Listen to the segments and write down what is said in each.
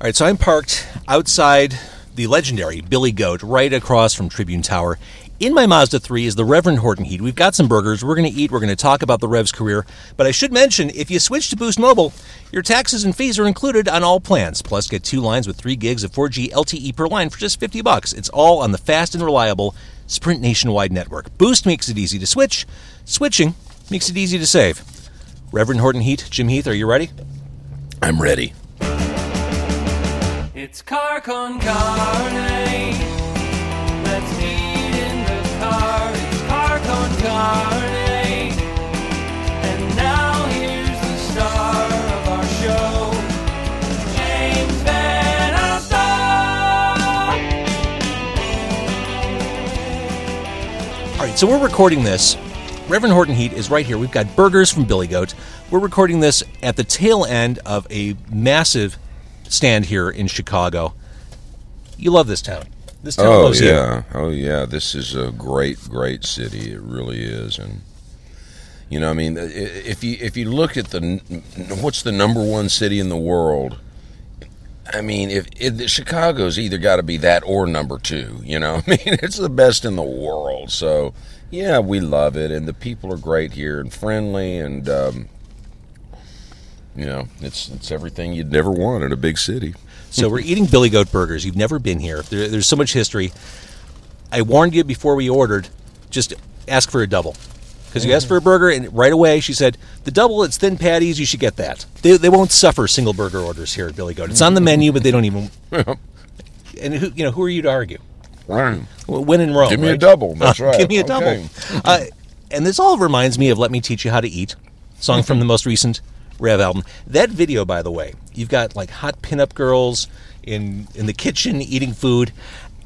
All right, so I'm parked outside the legendary Billy Goat right across from Tribune Tower. In my Mazda 3 is the Reverend Horton Heat. We've got some burgers. We're going to eat. We're going to talk about the Rev's career. But I should mention if you switch to Boost Mobile, your taxes and fees are included on all plans. Plus, get two lines with 3 gigs of 4G LTE per line for just 50 bucks. It's all on the fast and reliable Sprint nationwide network. Boost makes it easy to switch. Switching makes it easy to save. Reverend Horton Heat, Jim Heath, are you ready? I'm ready. It's car con carne. Let's eat in the car. It's car con carne. And now here's the star of our show, James VanOsdol. All right, so we're recording this. Reverend Horton Heat is right here. We've got burgers from Billy Goat. We're recording this at the tail end of a massive stand here in Chicago. You love this town. This town Oh loves you. yeah, oh yeah. This is a great, great city. It really is, and you know, I mean, if you if you look at the what's the number one city in the world, I mean, if, if Chicago's either got to be that or number two, you know, I mean, it's the best in the world. So yeah, we love it, and the people are great here and friendly, and um, you know, it's it's everything you'd never want in a big city. So we're eating Billy Goat burgers. You've never been here. There, there's so much history. I warned you before we ordered. Just ask for a double. Because you asked for a burger, and right away she said, "The double, it's thin patties. You should get that." They, they won't suffer single burger orders here at Billy Goat. It's on the menu, but they don't even. And who, you know, who are you to argue? Right. Well, When in Rome, Give me a double, that's right. Give me a Okay. double. Uh, and this all reminds me of "Let Me Teach You How to Eat," song from the most recent Rev album. That video, by the way, you've got like hot pinup girls in in the kitchen eating food.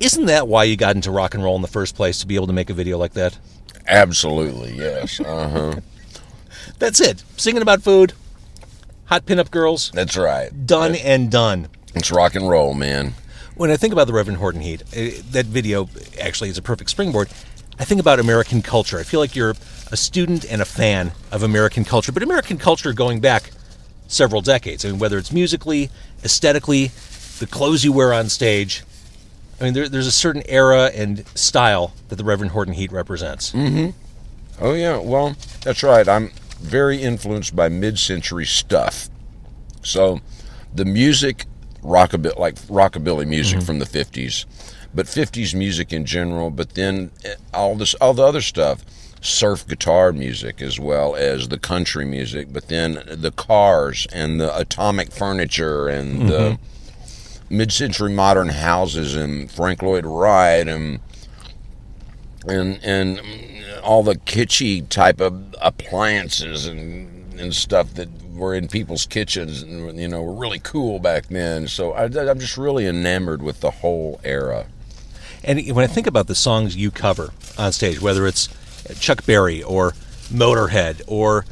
Isn't that why you got into rock and roll in the first place to be able to make a video like that? Absolutely, yes. Uh huh. That's it. Singing about food, hot pinup girls, That's right. done and done. It's rock and roll, man. When I think about the Reverend Horton Heat, eh, that video actually is a perfect springboard. I think about American culture. I feel like you're a student and a fan of American culture, but American culture going back several decades. I mean, whether it's musically, aesthetically, the clothes you wear on stage. I mean, there, there's a certain era and style that the Reverend Horton Heat represents. Mm-hmm. Oh yeah. Well, that's right. I'm very influenced by mid-century stuff. So, the music, rockabilly, like rockabilly music mm-hmm. from the '50s, but '50s music in general. But then eh, all this, all the other stuff, surf guitar music as well as the country music. But then the cars and the atomic furniture and the mid-century modern houses and Frank Lloyd Wright and and and all the kitschy type of appliances and and stuff that were in people's kitchens and you know were really cool back then. So I, I'm just really enamored with the whole era. And when I think about the songs you cover on stage, whether it's Chuck Berry or Motorhead or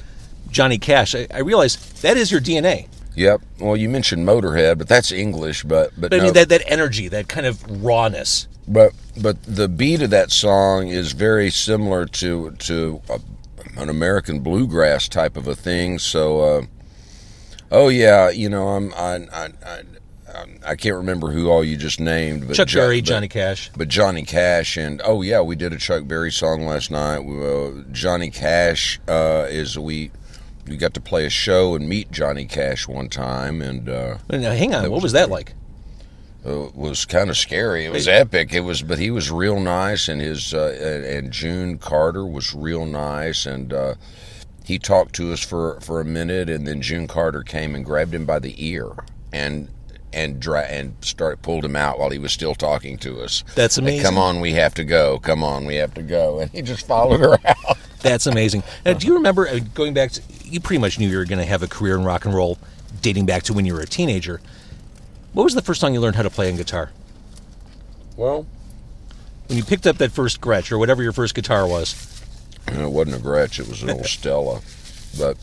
Johnny Cash, I, I realize that is your DNA. Yep. Well, you mentioned Motorhead, but that's English. But but, But I no, mean, that, that energy, that kind of rawness. but but the beat of that song is very similar to to a, an American bluegrass type of a thing. So, uh, oh yeah, you know, I'm I I, I I can't remember who all you just named, but Chuck Jo- Berry, but- Johnny Cash. but Johnny Cash and oh yeah, we did a Chuck Berry song last night. Uh, Johnny Cash uh, is we we got to play a show and meet Johnny Cash one time, and uh, Now, hang on, what was was that like? uh, it was kind of scary. It was epic. It was, but he was real nice, and his uh, and, and June Carter was real nice, and uh, he talked to us for for a minute, and then June Carter came and grabbed him by the ear and and dra- and started pulled him out while he was still talking to us. That's Like, amazing. Come on, we have to go. Come on, we have to go, and he just followed her out. That's amazing. Now, do you remember uh, going back to, you pretty much knew you were going to have a career in rock and roll dating back to when you were a teenager. What was the first song you learned how to play on guitar? Well, When you picked up that first Gretsch or whatever your first guitar was? it wasn't a Gretsch; it was an old Stella. But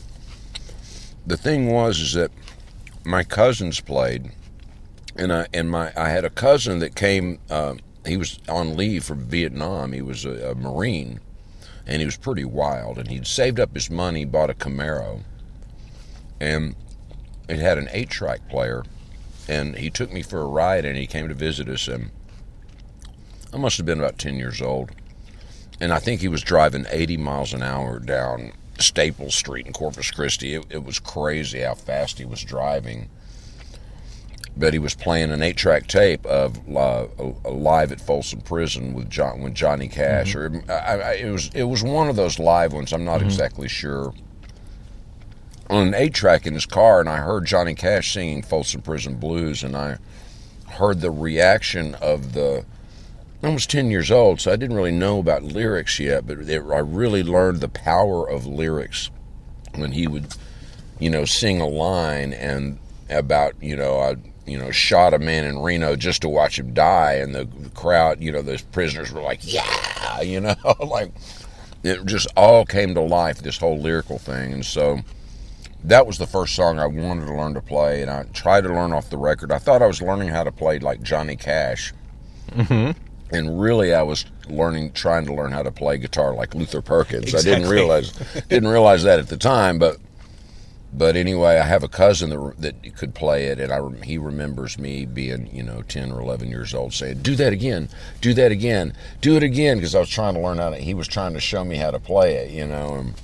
the thing was, is that my cousins played, and I and my I had a cousin that came. Uh, he was on leave from Vietnam. He was a, a Marine, and he was pretty wild. And he'd saved up his money, bought a Camaro, and it had an eight-track player. and he took me for a ride, and he came to visit us, and I must have been about ten years old, and I think he was driving eighty miles an hour down Staples Street in Corpus Christi. It, it was crazy how fast he was driving. But he was playing an eight-track tape of uh, live at Folsom Prison with John with Johnny Cash, or I, I, it was it was one of those live ones. I'm not exactly sure. On an eight-track in his car, and I heard Johnny Cash singing Folsom Prison Blues, and I heard the reaction of the I was 10 years old, so I didn't really know about lyrics yet, but it, I really learned the power of lyrics when he would, you know, sing a line and about, you know, I, you know, shot a man in Reno just to watch him die, and the, the crowd, you know, those prisoners were like, yeah, you know, like it just all came to life, this whole lyrical thing. And so that was the first song I wanted to learn to play, and I tried to learn off the record. I thought I was learning how to play like Johnny Cash. Mm-hmm. And really, I was learning, trying to learn how to play guitar like Luther Perkins. I didn't realize, didn't realize that at the time, but, but anyway, I have a cousin that that could play it, and I he remembers me being, you know, ten or eleven years old, saying, "Do that again, do that again, do it again," because I was trying to learn how to. He was trying to show me how to play it, you know. And,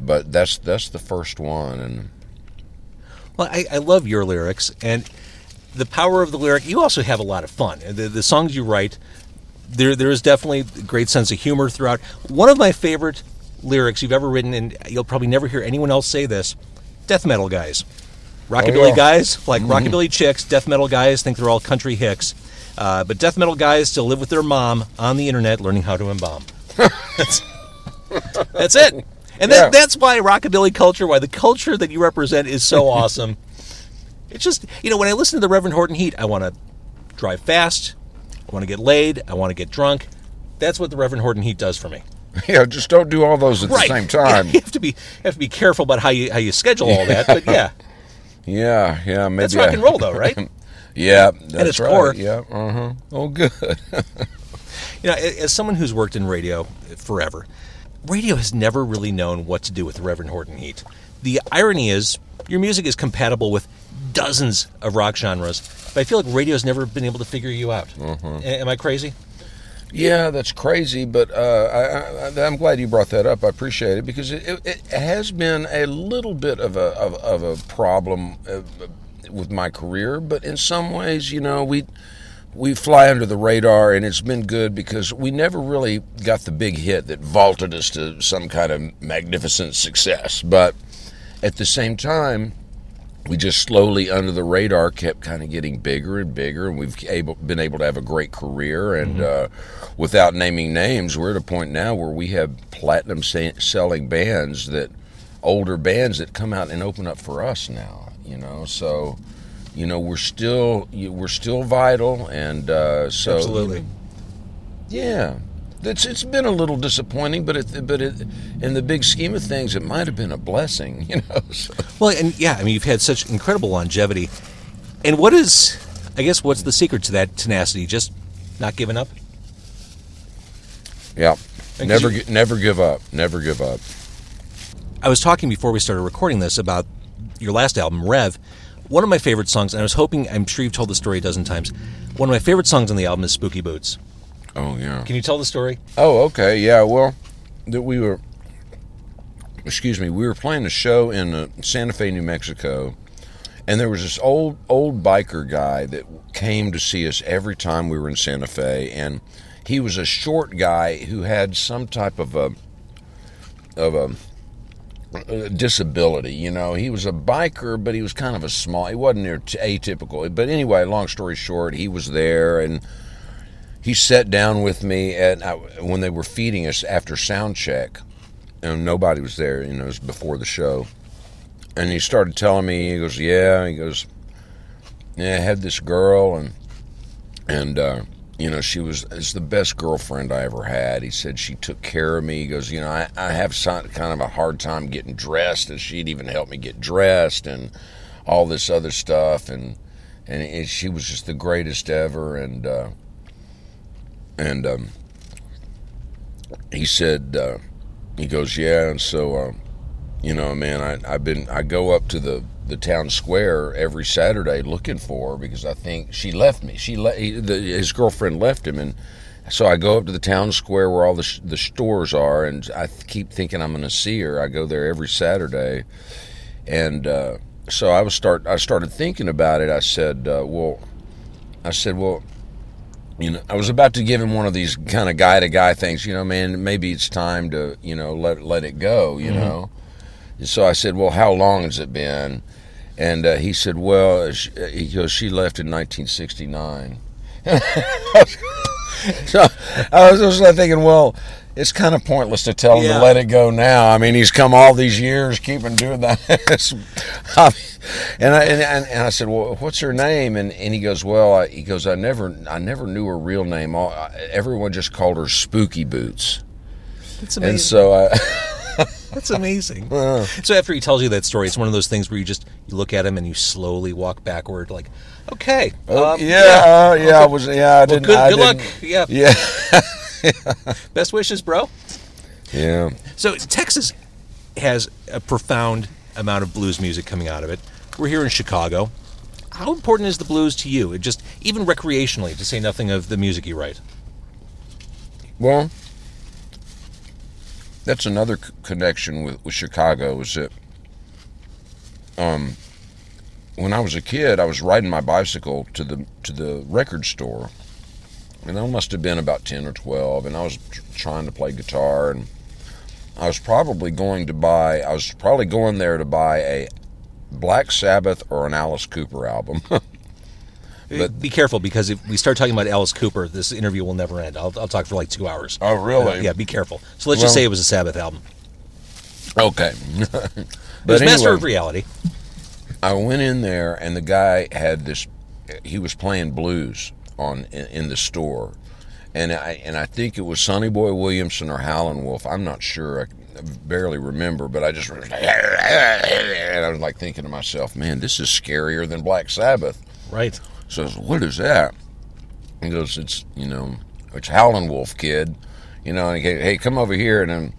but that's that's the first one, and Well, I, I love your lyrics and the power of the lyric. You also have a lot of fun. The, the songs you write, there there is definitely a great sense of humor throughout. One of my favorite lyrics you've ever written, and you'll probably never hear anyone else say this: "Death metal guys, rockabilly yeah. guys like rockabilly chicks. Death metal guys think they're all country hicks." Uh, but death metal guys still live with their mom on the internet learning how to embalm. that's, that's it. And Yeah. that's why rockabilly culture, why the culture that you represent is so awesome. It's just, you know, when I listen to the Reverend Horton Heat, I want to drive fast, I want to get laid, I want to get drunk. That's what the Reverend Horton Heat does for me. yeah, just don't do all those at the same time. you have to be have to be careful about how you how you schedule all that. But yeah, Yeah, yeah, maybe that's rock I- and roll, though, right? Yeah, that's its right. core. Yeah, uh huh. Oh, good. You know, as someone who's worked in radio forever, radio has never really known what to do with Reverend Horton Heat. The irony is, your music is compatible with dozens of rock genres, but I feel like radio's never been able to figure you out. A- Am I crazy? Yeah, that's crazy, but uh, I, I'm glad you brought that up. I appreciate it because it, it, it has been a little bit of a of, of a problem uh, with my career, but in some ways, you know, we we fly under the radar, and it's been good because we never really got the big hit that vaulted us to some kind of magnificent success, but at the same time. We just slowly under the radar kept kind of getting bigger and bigger, and we've able, been able to have a great career. And uh, without naming names, we're at a point now where we have platinum sa- selling bands that older bands that come out and open up for us now. You know, so you know we're still we're still vital, and uh, so Absolutely. yeah. It's, it's been a little disappointing, but it, but it, in the big scheme of things, it might have been a blessing, you know. So. Well, and yeah, I mean, you've had such incredible longevity. And what is, I guess, what's the secret to that tenacity? Just not giving up? Yeah. Never, you- never give up. Never give up. I was talking before we started recording this about your last album, Rev. One of my favorite songs, and I was hoping, I'm sure you've told the story a dozen times. One of my favorite songs on the album is Spooky Boots. Oh yeah. Can you tell the story? Oh okay. Yeah. Well, that we were. Excuse me. We were playing a show in uh, Santa Fe, New Mexico, and there was this old old biker guy that came to see us every time we were in Santa Fe, and he was a short guy who had some type of a of a a disability. You know, he was a biker, but he was kind of a small. He wasn't atypical. But anyway, long story short, he was there, and he sat down with me at when they were feeding us after sound check, and nobody was there. You know, it was before the show, and he started telling me. He goes, "Yeah," he goes, "Yeah, I had this girl, and and." uh you know, she was it's the best girlfriend I ever had. He said she took care of me. He goes, you know, I, I have some, kind of a hard time getting dressed, and she'd even help me get dressed and all this other stuff. And and she was just the greatest ever. And uh, and um, he said, uh, he goes, yeah. And so uh, you know, man, I, I've been I go up to the the town square every Saturday looking for her because I think she left me. She le- he, the, his girlfriend left him, and so I go up to the town square where all the sh- the stores are, and I th- keep thinking I'm going to see her. I go there every Saturday, and uh, so I was start I started thinking about it. I said, uh, well, I said, well. You know, I was about to give him one of these kind of guy to guy things. You know, man, maybe it's time to, you know, let let it go. You know, so I said, "Well, how long has it been?" And uh, he said, "Well," sh- he goes, "She left in 1969." so I was just like thinking, well, it's kind of pointless to tell him Yeah. to let it go now. I mean, he's come all these years keeping doing that. It's- I mean, and, I, and, and I said, well, what's her name? And and he goes, well, I, he goes, I never I never knew her real name. All, everyone just called her Spooky Boots. That's amazing. And so I. That's amazing. so after he tells you that story, it's one of those things where you just you look at him and you slowly walk backward, like, okay, Oh, um, yeah, uh, yeah, I was, yeah, I Well, didn't. good, I good luck. didn't- Yeah. Yeah, Best wishes, bro. yeah. So Texas has a profound amount of blues music coming out of it. We're here in Chicago. How important is the blues to you? It just even recreationally, to say nothing of the music you write. Well, that's another c- connection with, with Chicago. Is that, um, when I was a kid, I was riding my bicycle to the to the record store, and I must have been about ten or twelve, and I was tr- trying to play guitar, and I was probably going to buy. I was probably going there to buy a Black Sabbath or an Alice Cooper album. But- Be careful because if we start talking about Alice Cooper, this interview will never end. I'll, I'll talk for like two hours. Oh, really? Uh, yeah, be careful. So let's just say it was a Sabbath album. okay, It but was Master anyway. of Reality. I went in there and the guy had this. He was playing blues on in, in the store, and I and I think it was Sonny Boy Williamson or Howlin' Wolf. I'm not sure. I barely remember, but I just and I was like thinking to myself, "Man, this is scarier than Black Sabbath." Right. So "What is that?" He goes, "It's you know, it's Howlin' Wolf, kid." You know, and he goes, "Hey, come over here." And then,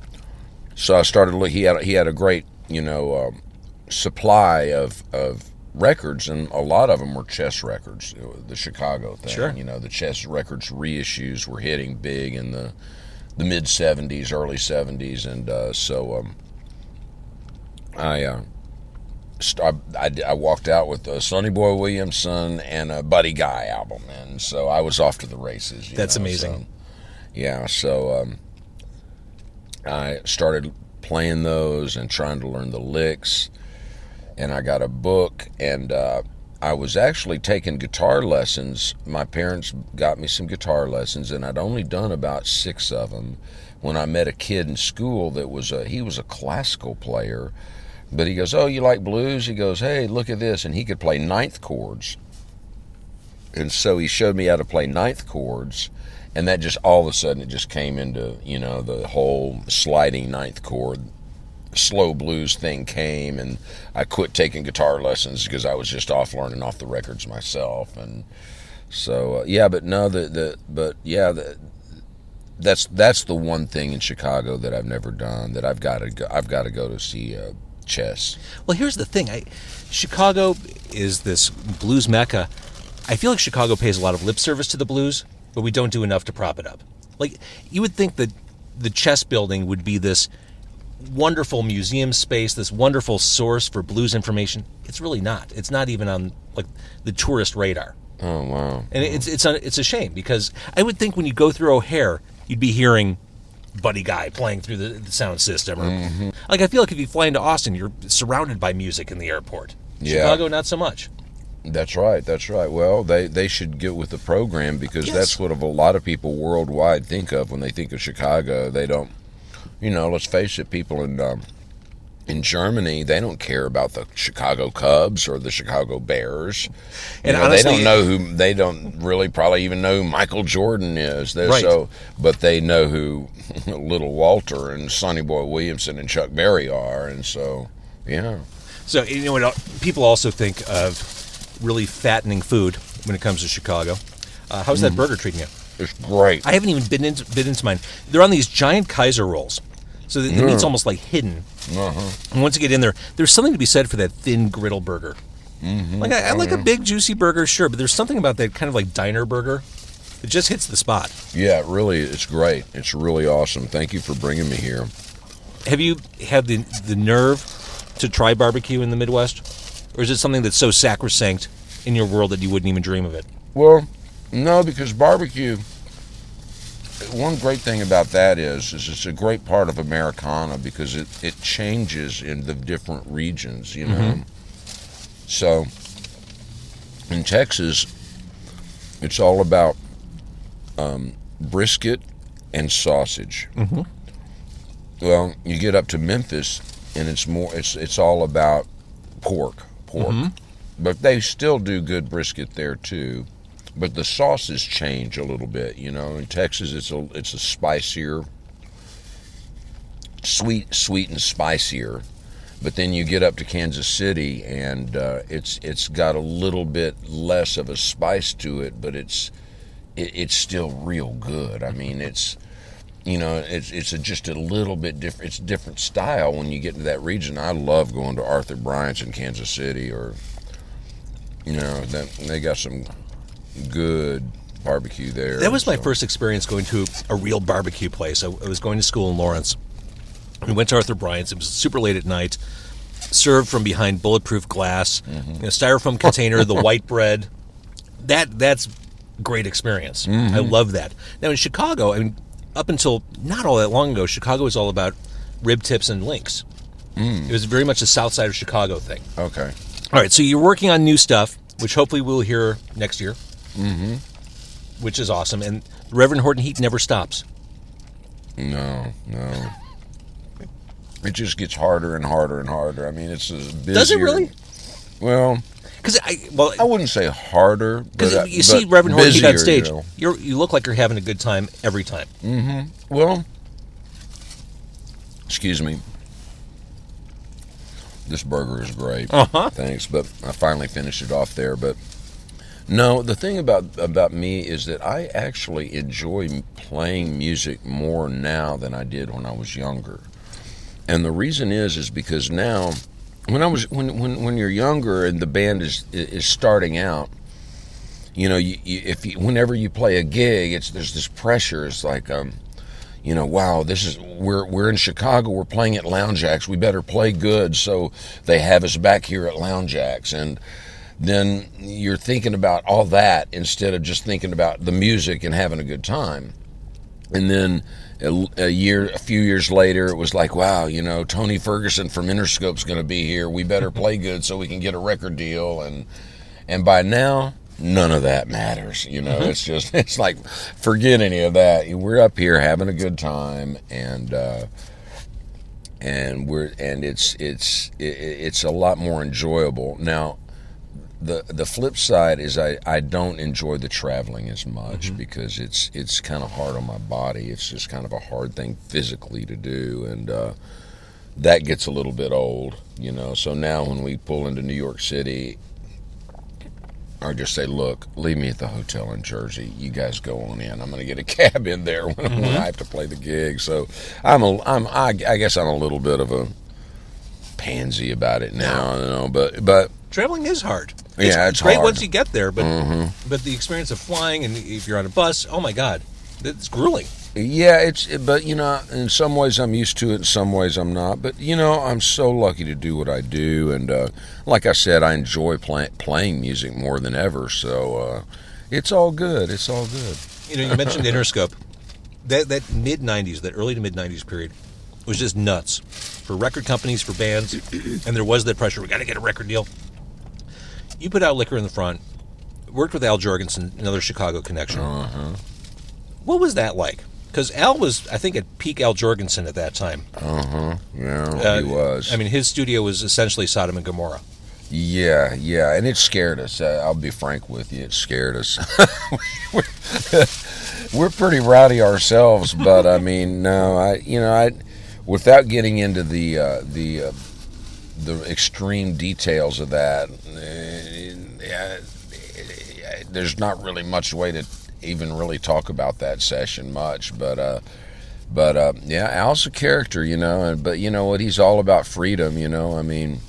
so I started. Look, he had he had a great you know um, supply of of records, and a lot of them were Chess Records. The Chicago thing, Sure. you know, the Chess Records reissues were hitting big in the the mid '70s, early '70s, and uh, so um, I. Uh, st- I, I, walked out with a Sonny Boy Williamson and a Buddy Guy album, and so I was off to the races. That's know, amazing. so- yeah, so um, I started playing those and trying to learn the licks, and I got a book, and uh, I was actually taking guitar lessons. My parents got me some guitar lessons, and I'd only done about six of them when I met a kid in school that was a he was a classical player, but he goes, "Oh, you like blues?" He goes, "Hey, look at this," and he could play ninth chords, and so he showed me how to play ninth chords. And that just all of a sudden it just came into you know the whole sliding ninth chord slow blues thing came and I quit taking guitar lessons because I was just off learning off the records myself and so uh, yeah but no the the but yeah the, that's that's the one thing in Chicago that I've never done that I've got to go I've got to go to see uh, Chess Well, here's the thing. I, Chicago is this blues mecca. I feel like Chicago pays a lot of lip service to the blues, but we don't do enough to prop it up. Like you would think that the Chess building would be this wonderful museum space, this wonderful source for blues information. It's really not. It's not even on like the tourist radar. oh wow And it's it's a, it's a shame because I would think when you go through O'Hare, you'd be hearing Buddy Guy playing through the, the sound system. Or, Mm-hmm. Like I feel like if you fly into Austin, you're surrounded by music in the airport. Yeah. Chicago, not so much. That's right. That's right. Well, they, they should get with the program because that's what a lot of people worldwide think of when they think of Chicago. They don't, you know. Let's face it. People in um, in Germany, they don't care about the Chicago Cubs or the Chicago Bears. You And know, honestly- they don't know who. They don't really probably even know who Michael Jordan is. They're Right. So, but they know who Little Walter and Sonny Boy Williamson and Chuck Berry are, and so yeah. So you know what? People also think of really fattening food when it comes to Chicago. Uh, how's Mm. that burger treating you? It's great. I haven't even been into been into mine. They're on these giant Kaiser rolls. So the, the meat's almost like hidden. Uh-huh. And once you get in there, there's something to be said for that thin griddle burger. Mm-hmm. Like I, I like a big juicy burger, sure, but there's something about that kind of like diner burger. It just hits the spot. Yeah, it really, it's great. It's really awesome. Thank you for bringing me here. Have you had the the nerve to try barbecue in the Midwest, or is it something that's so sacrosanct in your world that you wouldn't even dream of it? Well, no, because barbecue. One great thing about that is, is it's a great part of Americana because it, it changes in the different regions, you know. So, in Texas, it's all about um, brisket and sausage. Mhm. Well, you get up to Memphis, and it's more. It's it's all about pork, pork. But they still do good brisket there too. But the sauces change a little bit, you know. In Texas, it's a it's a spicier, sweet, sweet and spicier. But then you get up to Kansas City, and uh, it's it's got a little bit less of a spice to it, but it's it, it's still real good. I mean, it's you know, it's it's a, just a little bit different. It's a different style when you get into that region. I love going to Arthur Bryant's in Kansas City, or you know, that they got some good barbecue there. That was my so- first experience going to a real barbecue place. I, I was going to school in Lawrence. We went to Arthur Bryant's. It was super late at night. Served from behind bulletproof glass, Mm-hmm. in a styrofoam container, the white bread. That that's great experience. Mm-hmm. I love that. Now in Chicago, I mean, up until not all that long ago, Chicago was all about rib tips and links. Mm. It was very much a South Side of Chicago thing. Okay. All right, so you're working on new stuff, which hopefully we'll hear next year, mm-hmm. which is awesome. And Reverend Horton Heat never stops. No, no. It just gets harder and harder and harder. I mean, it's a busier. Does it really? Well, Because I well, I wouldn't say harder, because but uh, you see Reverend Horton Heat on stage, You know. you're, you look like you're having a good time every time. Mm-hmm. Well, excuse me. This burger is great. Uh-huh. Thanks, but I finally finished it off there. But no, the thing about about me is that I actually enjoy playing music more now than I did when I was younger. And the reason is is because now when I was when when, when you're younger and the band is is starting out, you know, you, you, if you, whenever you play a gig, it's there's this pressure. It's like um, you know, wow, this is we're we're in Chicago, we're playing at Lounge Ax. We better play good so they have us back here at Lounge Ax. And then you're thinking about all that instead of just thinking about the music and having a good time. And then a, a year, a few years later, it was like, wow, you know, Tony Ferguson from Interscope's going to be here. We better play good so we can get a record deal. And and by now, none of that matters. You know, it's just it's like forget any of that. We're up here having a good time, and uh, and we're and it's it's it, it's a lot more enjoyable now. The, the flip side is I, I don't enjoy the traveling as much because it's it's kind of hard on my body. It's just kind of a hard thing physically to do, and uh, that gets a little bit old, you know. So now when we pull into New York City, I just say, look, leave me at the hotel in Jersey. You guys go on in. I'm going to get a cab in there when, when I have to play the gig. So I'm a I'm I, I guess I'm a little bit of a pansy about it now, you know. But but Traveling is hard. Yeah, it's great hard. once you get there, but but the experience of flying and if you're on a bus, oh my god, it's grueling. Yeah, it's but you know, in some ways I'm used to it, in some ways I'm not. But you know, I'm so lucky to do what I do, and uh, like I said, I enjoy play, playing music more than ever. So uh, it's all good. It's all good. You know, you mentioned Interscope. That that mid '90s, that early to mid '90s period, was just nuts for record companies, for bands, and there was that pressure. We got to get a record deal. You put out Liquor in the Front. Worked with Al Jourgensen, another Chicago connection. Uh-huh. What was that like? Because Al was, I think, at peak Al Jourgensen at that time. Uh huh. Yeah, Uh, he was. I mean, his studio was essentially Sodom and Gomorrah. yeah, yeah, and it scared us. Uh, I'll be frank with you, it scared us. We're pretty rowdy ourselves, but I mean, no, I, you know, I, without getting into the uh, the uh, the extreme details of that, there's not really much way to even really talk about that session much, but uh, But uh, yeah, Al's a character, you know. And but you know what? He's all about freedom. You know, I mean,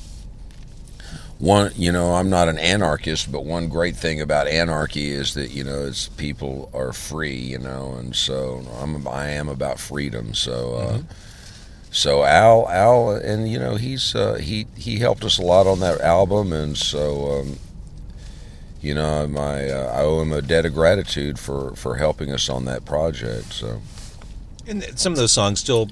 one, you know, I'm not an anarchist, but one great thing about anarchy is that you know, it's people are free. You know, and so I'm I am about freedom. So. Uh, so Al, Al, and you know he's uh, he he helped us a lot on that album, and so um, you know my uh, I owe him a debt of gratitude for for helping us on that project. So And some of those songs still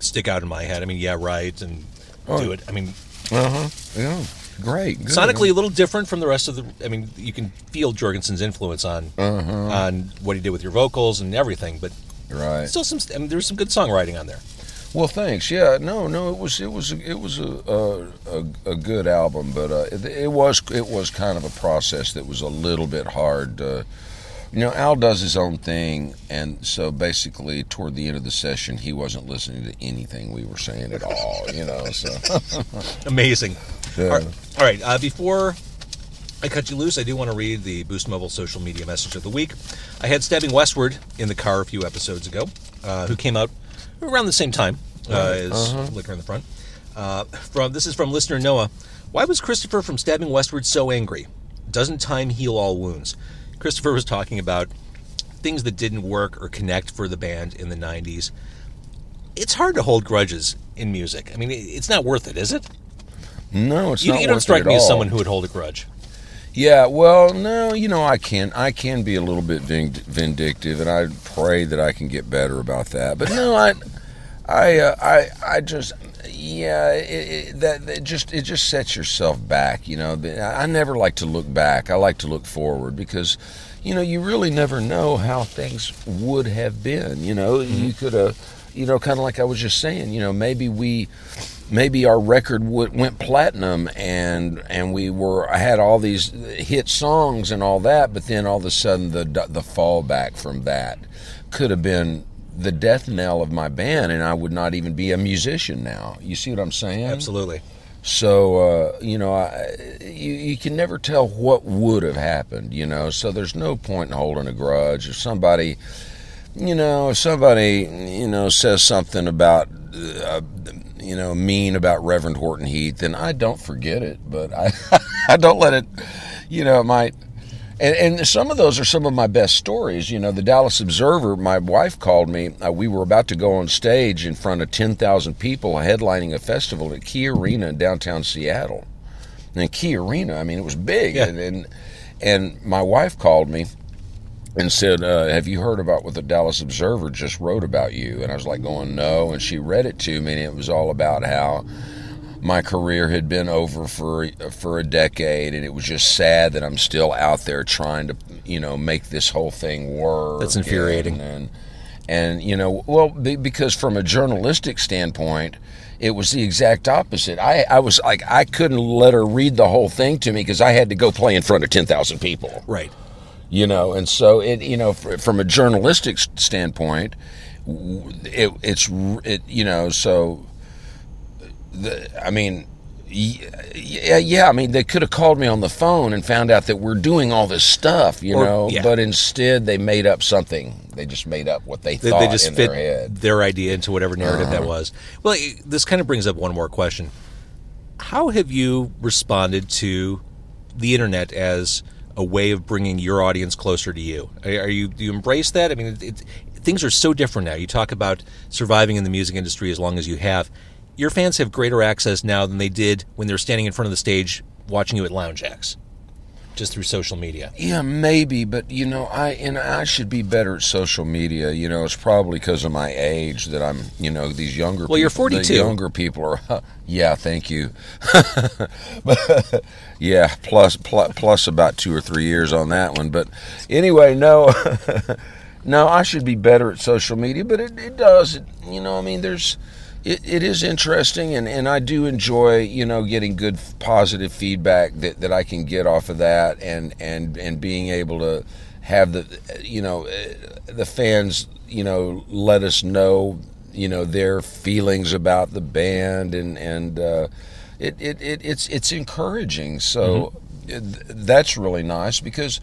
stick out in my head. I mean, yeah, right, and Oh. do it. I mean, uh huh, yeah, great, good. sonically a little different from the rest of the. I mean, you can feel Jourgensen's influence on uh-huh. on what he did with your vocals and everything, but right. still some. I mean, there's some good songwriting on there. Well, thanks. Yeah, no, no, it was it was it was a a, a, a good album, but uh, it, it was it was kind of a process that was a little bit hard. Uh, you know, Al does his own thing, and so basically, toward the end of the session, he wasn't listening to anything we were saying at all. You know, so Amazing. Yeah. All right, all right uh, before I cut you loose, I do want to read the Boost Mobile social media message of the week. I had Stabbing Westward in the car a few episodes ago, uh, who came out around the same time uh, as Liquor in the Front. Uh, from This is from listener Noah. Why was Christopher from Stabbing Westward so angry? Doesn't time heal all wounds? Christopher was talking about things that didn't work or connect for the band in the 90s. It's hard to hold grudges in music. I mean, it's not worth it, is it? no, it's You, not you don't strike me as someone who would hold a grudge. Yeah, well, no, you know, I can I can be a little bit vind- vindictive, and I pray that I can get better about that. But no, I, I, uh, I, I just, yeah, it, it, that it just it just sets yourself back. You know, I I never like to look back. I like to look forward because, you know, you really never know how things would have been. You know, you could have, you know, kind of like I was just saying. You know, maybe we maybe our record w- went platinum and and we were I had all these hit songs and all that but then all of a sudden the the fallback from that could have been the death knell of my band and I would not even be a musician now. You see what I'm saying? Absolutely. so uh, you know I, you, you can never tell what would have happened you know? So there's no point in holding a grudge. If somebody you know if somebody you know says something about uh, you know mean about Reverend Horton Heat then I don't forget it but I I don't let it you know it might and, and some of those are some of my best stories. You know, the Dallas Observer, my wife called me. Uh, we were about to go on stage in front of 10,000 people headlining a festival at Key Arena in downtown Seattle. And Key Arena, I mean, it was big. Yeah. And, and, and my wife called me and said, uh, Have you heard about what the Dallas Observer just wrote about you? And I was like, going, No. And she read it to me, and it was all about how my career had been over for for a decade, and it was just sad that I'm still out there trying to, you know, make this whole thing work. That's infuriating. And and, and, you know, well, because from a journalistic standpoint, it was the exact opposite. I I was like I couldn't let her read the whole thing to me because I had to go play in front of ten thousand people Right. You know and so it you know fr- from a journalistic standpoint it, it's it you know so the, i mean yeah yeah i mean they could have called me on the phone and found out that we're doing all this stuff you Or- know yeah. but instead they made up something they just made up what they They, thought they just in fit their head Uh-huh. their idea into whatever narrative that was. Well, this kind of brings up one more question. How have you responded to the internet as a way of bringing your audience closer to you? Are, you do you embrace that? I mean, it, it, things are so different now. You talk about surviving in the music industry as long as you have. Your fans have greater access now than they did when they're standing in front of the stage watching you at Lounge Ax, just through social media. Yeah, maybe, but you know, I and I should be better at social media. You know, it's probably because of my age that I'm. You know, these younger. Well, you're people- 42. The younger people are. yeah, thank you. but yeah, plus, plus plus about two or three years on that one. But anyway, no, no, I should be better at social media. But it, it does. It, you know, I mean, there's. It, it is interesting, and, and I do enjoy, you know, getting good positive feedback that, that I can get off of that, and, and, and being able to have the, you know, eh, the fans, you know, let us know, you know, their feelings about the band, and and uh, it, it, it it's it's encouraging. So it, that's really nice because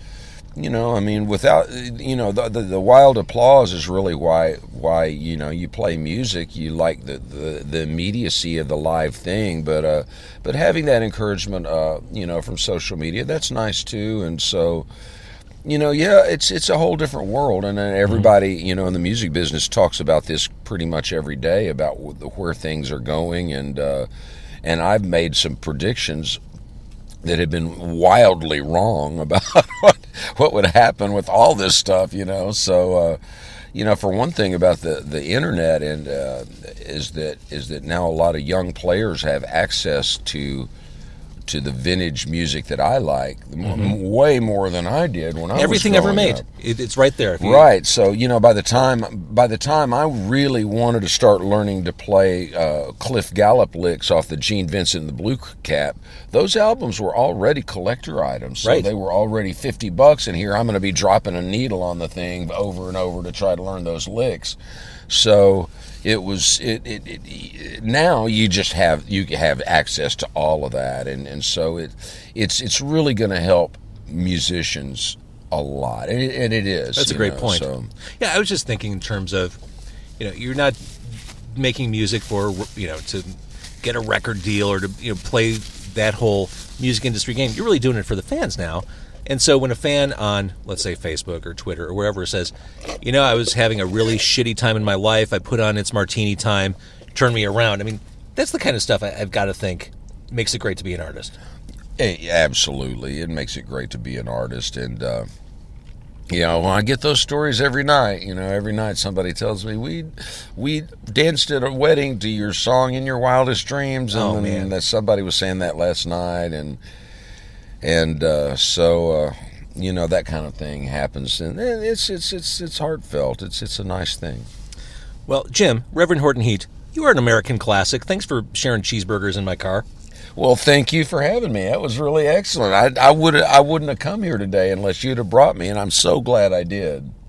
you know, I mean, without you know, the, the the wild applause is really why why you know you play music. You like the the, the immediacy of the live thing, but uh, but having that encouragement, uh, you know, from social media, that's nice too. And so, you know, yeah, it's it's a whole different world, and everybody, you know, in the music business talks about this pretty much every day about where things are going, and uh, and I've made some predictions that have been wildly wrong about what what would happen with all this stuff, you know. So, uh, you know, for one thing about the the internet and uh, is that is that now a lot of young players have access to to the vintage music that I like m- way more than I did when I was Mm-hmm. Everything ever made. It, it's right there. You- Right. So you know, by the time by the time I really wanted to start learning to play uh, Cliff Gallup licks off the Gene Vincent and the Blue Cap, those albums were already collector items. So Right. they were already fifty bucks, and here I'm going to be dropping a needle on the thing over and over to try to learn those licks. So it was it, it, it now you just have you have access to all of that and and so it it's it's really going to help musicians a lot and it, and it is That's a great know, point. so Yeah, I was just thinking in terms of, you know, you're not making music for you know to get a record deal or to you know play that whole music industry game. You're really doing it for the fans now. And so when a fan on let's say Facebook or Twitter or wherever says, you know, I was having a really shitty time in my life. I put on it's Martini time, turn me around. I mean, that's the kind of stuff I, I've got to think makes it great to be an artist. Eh, absolutely it makes it great to be an artist and uh you know, I get those stories every night, you know, every night somebody tells me we we danced at a wedding to your song in your wildest dreams, and Oh, man. that somebody was saying that last night, and and uh, so uh, you know that kind of thing happens, and it's it's it's it's heartfelt. It's it's a nice thing. Well, Jim, Reverend Horton Heat, you are an American classic. Thanks for sharing cheeseburgers in my car. Well, thank you for having me. That was really excellent. I I would I wouldn't have come here today unless you'd have brought me, and I'm so glad I did.